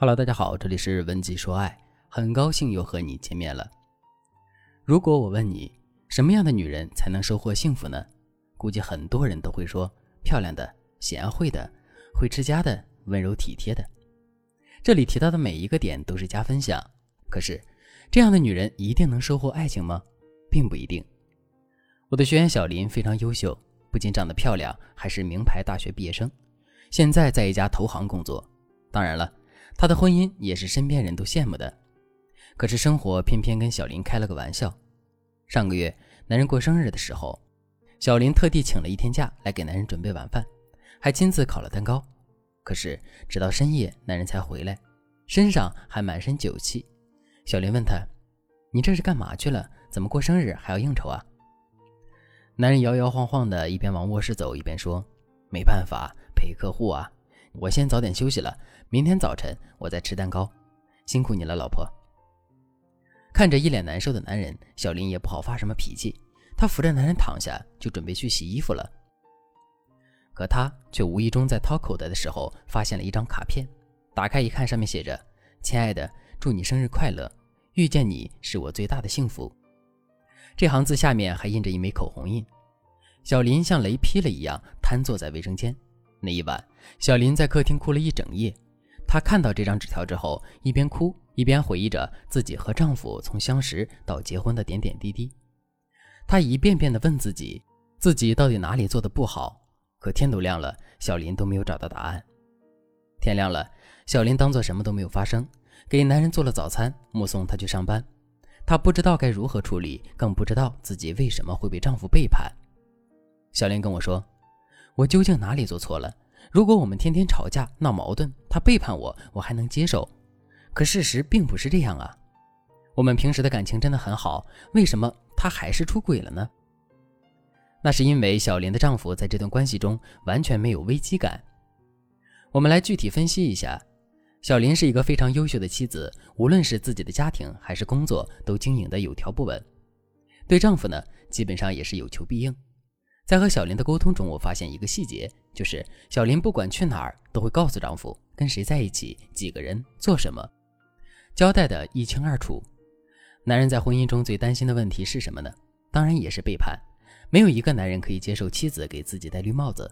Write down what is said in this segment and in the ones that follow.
Hello，大家好，这里是文姬说爱，很高兴又和你见面了。如果我问你，什么样的女人才能收获幸福呢？估计很多人都会说，漂亮的、贤惠的、会持家的、温柔体贴的。这里提到的每一个点都是加分项。可是，这样的女人一定能收获爱情吗？并不一定。我的学员小林非常优秀，不仅长得漂亮，还是名牌大学毕业生，现在在一家投行工作。当然了。他的婚姻也是身边人都羡慕的，可是生活偏偏跟小林开了个玩笑。上个月男人过生日的时候，小林特地请了一天假来给男人准备晚饭，还亲自烤了蛋糕。可是直到深夜，男人才回来，身上还满身酒气。小林问他：“你这是干嘛去了？怎么过生日还要应酬啊？”男人摇摇晃晃的，一边往卧室走，一边说：“没办法，陪客户啊。”我先早点休息了，明天早晨我再吃蛋糕。辛苦你了，老婆。看着一脸难受的男人，小林也不好发什么脾气，她扶着男人躺下，就准备去洗衣服了。可她却无意中在掏口袋的时候发现了一张卡片，打开一看，上面写着：“亲爱的，祝你生日快乐，遇见你是我最大的幸福。”这行字下面还印着一枚口红印。小林像雷劈了一样瘫坐在卫生间。那一晚，小林在客厅哭了一整夜。她看到这张纸条之后，一边哭一边回忆着自己和丈夫从相识到结婚的点点滴滴。她一遍遍地问自己，自己到底哪里做的不好？可天都亮了，小林都没有找到答案。天亮了，小林当做什么都没有发生，给男人做了早餐，目送他去上班。她不知道该如何处理，更不知道自己为什么会被丈夫背叛。小林跟我说。我究竟哪里做错了？如果我们天天吵架闹矛盾，他背叛我，我还能接受。可事实并不是这样啊！我们平时的感情真的很好，为什么他还是出轨了呢？那是因为小林的丈夫在这段关系中完全没有危机感。我们来具体分析一下：小林是一个非常优秀的妻子，无论是自己的家庭还是工作，都经营的有条不紊。对丈夫呢，基本上也是有求必应。在和小林的沟通中，我发现一个细节，就是小林不管去哪儿都会告诉丈夫跟谁在一起、几个人、做什么，交代的一清二楚。男人在婚姻中最担心的问题是什么呢？当然也是背叛。没有一个男人可以接受妻子给自己戴绿帽子。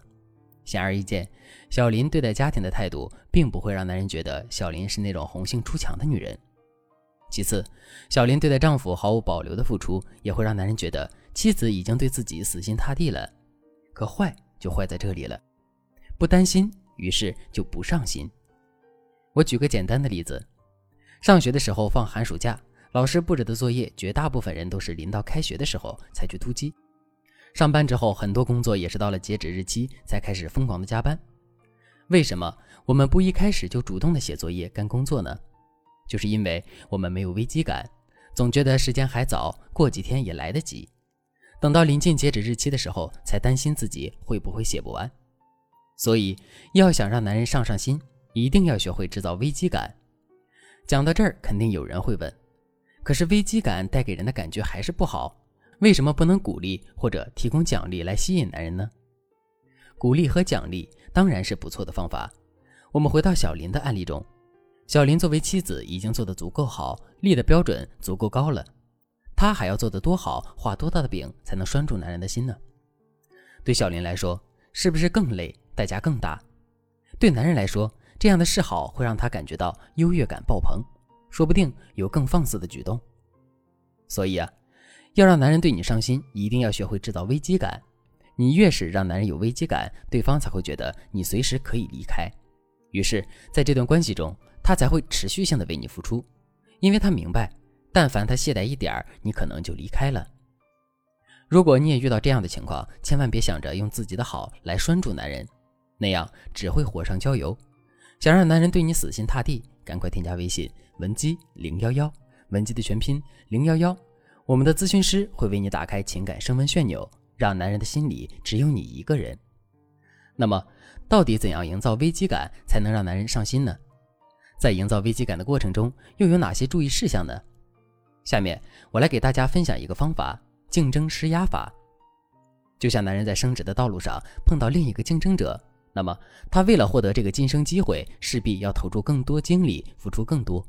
显而易见，小林对待家庭的态度，并不会让男人觉得小林是那种红杏出墙的女人。其次，小林对待丈夫毫无保留的付出，也会让男人觉得妻子已经对自己死心塌地了。可坏就坏在这里了，不担心，于是就不上心。我举个简单的例子：上学的时候放寒暑假，老师布置的作业，绝大部分人都是临到开学的时候才去突击；上班之后，很多工作也是到了截止日期才开始疯狂的加班。为什么我们不一开始就主动的写作业、干工作呢？就是因为我们没有危机感，总觉得时间还早，过几天也来得及。等到临近截止日期的时候，才担心自己会不会写不完。所以，要想让男人上上心，一定要学会制造危机感。讲到这儿，肯定有人会问：可是危机感带给人的感觉还是不好，为什么不能鼓励或者提供奖励来吸引男人呢？鼓励和奖励当然是不错的方法。我们回到小林的案例中。小林作为妻子已经做得足够好，立的标准足够高了，她还要做得多好，画多大的饼才能拴住男人的心呢？对小林来说，是不是更累，代价更大？对男人来说，这样的示好会让他感觉到优越感爆棚，说不定有更放肆的举动。所以啊，要让男人对你上心，一定要学会制造危机感。你越是让男人有危机感，对方才会觉得你随时可以离开。于是，在这段关系中，他才会持续性的为你付出，因为他明白，但凡他懈怠一点儿，你可能就离开了。如果你也遇到这样的情况，千万别想着用自己的好来拴住男人，那样只会火上浇油。想让男人对你死心塌地，赶快添加微信文姬零幺幺，文姬的全拼零幺幺，我们的咨询师会为你打开情感升温旋钮，让男人的心里只有你一个人。那么，到底怎样营造危机感才能让男人上心呢？在营造危机感的过程中，又有哪些注意事项呢？下面我来给大家分享一个方法——竞争施压法。就像男人在升职的道路上碰到另一个竞争者，那么他为了获得这个晋升机会，势必要投入更多精力，付出更多。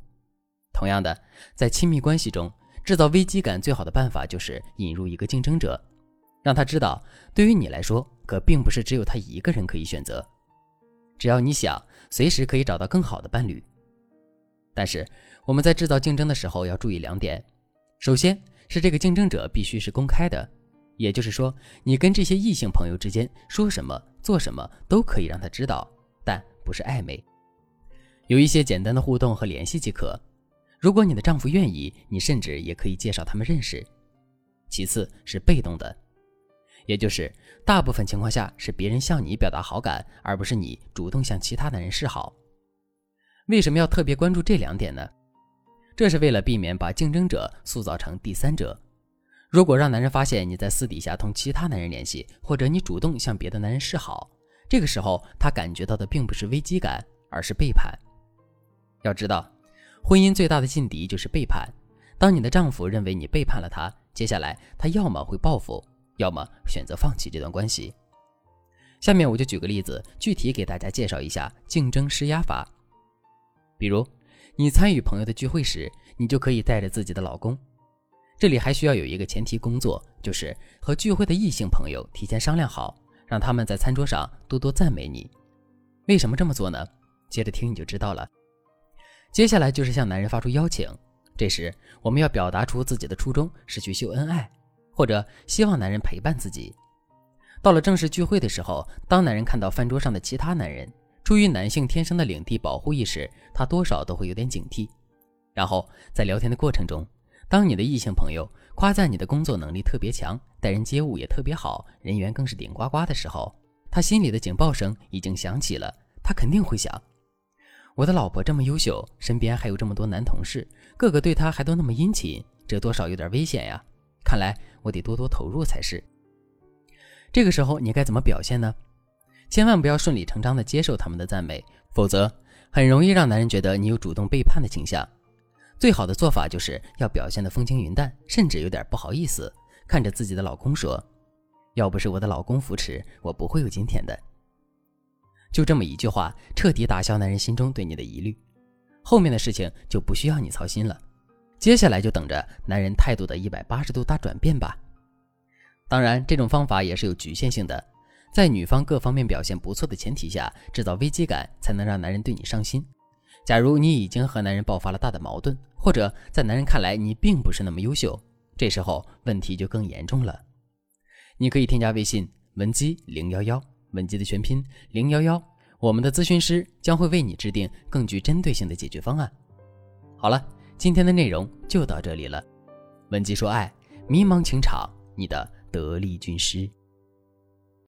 同样的，在亲密关系中制造危机感最好的办法就是引入一个竞争者，让他知道，对于你来说，可并不是只有他一个人可以选择。只要你想，随时可以找到更好的伴侣。但是我们在制造竞争的时候要注意两点：首先是这个竞争者必须是公开的。也就是说，你跟这些异性朋友之间说什么、做什么都可以让他知道，但不是暧昧，有一些简单的互动和联系即可。如果你的丈夫愿意，你甚至也可以介绍他们认识。其次是被动的，也就是大部分情况下是别人向你表达好感，而不是你主动向其他男人示好。为什么要特别关注这两点呢？这是为了避免把竞争者塑造成第三者。如果让男人发现你在私底下同其他男人联系，或者你主动向别的男人示好，这个时候他感觉到的并不是危机感，而是背叛。要知道，婚姻最大的劲敌就是背叛。当你的丈夫认为你背叛了他，接下来他要么会报复，要么选择放弃这段关系。下面我就举个例子，具体给大家介绍一下竞争施压法。比如，你参与朋友的聚会时，你就可以带着自己的老公。这里还需要有一个前提工作，就是和聚会的异性朋友提前商量好，让他们在餐桌上多多赞美你。为什么这么做呢？接着听你就知道了。接下来就是向男人发出邀请，这时我们要表达出自己的初衷是去秀恩爱，或者希望男人陪伴自己。到了正式聚会的时候，当男人看到饭桌上的其他男人，出于男性天生的领地保护意识，他多少都会有点警惕。然后在聊天的过程中，当你的异性朋友夸赞你的工作能力特别强，待人接物也特别好，人缘更是顶呱呱的时候，他心里的警报声已经响起了。他肯定会想：我的老婆这么优秀，身边还有这么多男同事，个个对她还都那么殷勤，这多少有点危险呀！看来我得多多投入才是。这个时候你该怎么表现呢？千万不要顺理成章的接受他们的赞美，否则很容易让男人觉得你有主动背叛的倾向。最好的做法就是要表现得风轻云淡，甚至有点不好意思，看着自己的老公说：“要不是我的老公扶持，我不会有今天的。”就这么一句话，彻底打消男人心中对你的疑虑，后面的事情就不需要你操心了。接下来就等着男人态度的一百八十度大转变吧。当然，这种方法也是有局限性的，在女方各方面表现不错的前提下，制造危机感才能让男人对你上心。假如你已经和男人爆发了大的矛盾，或者在男人看来你并不是那么优秀，这时候问题就更严重了。你可以添加微信文姬零幺幺，文姬的全拼零幺幺，我们的咨询师将会为你制定更具针对性的解决方案。好了，今天的内容就到这里了。文姬说爱，迷茫情场，你的得力军师。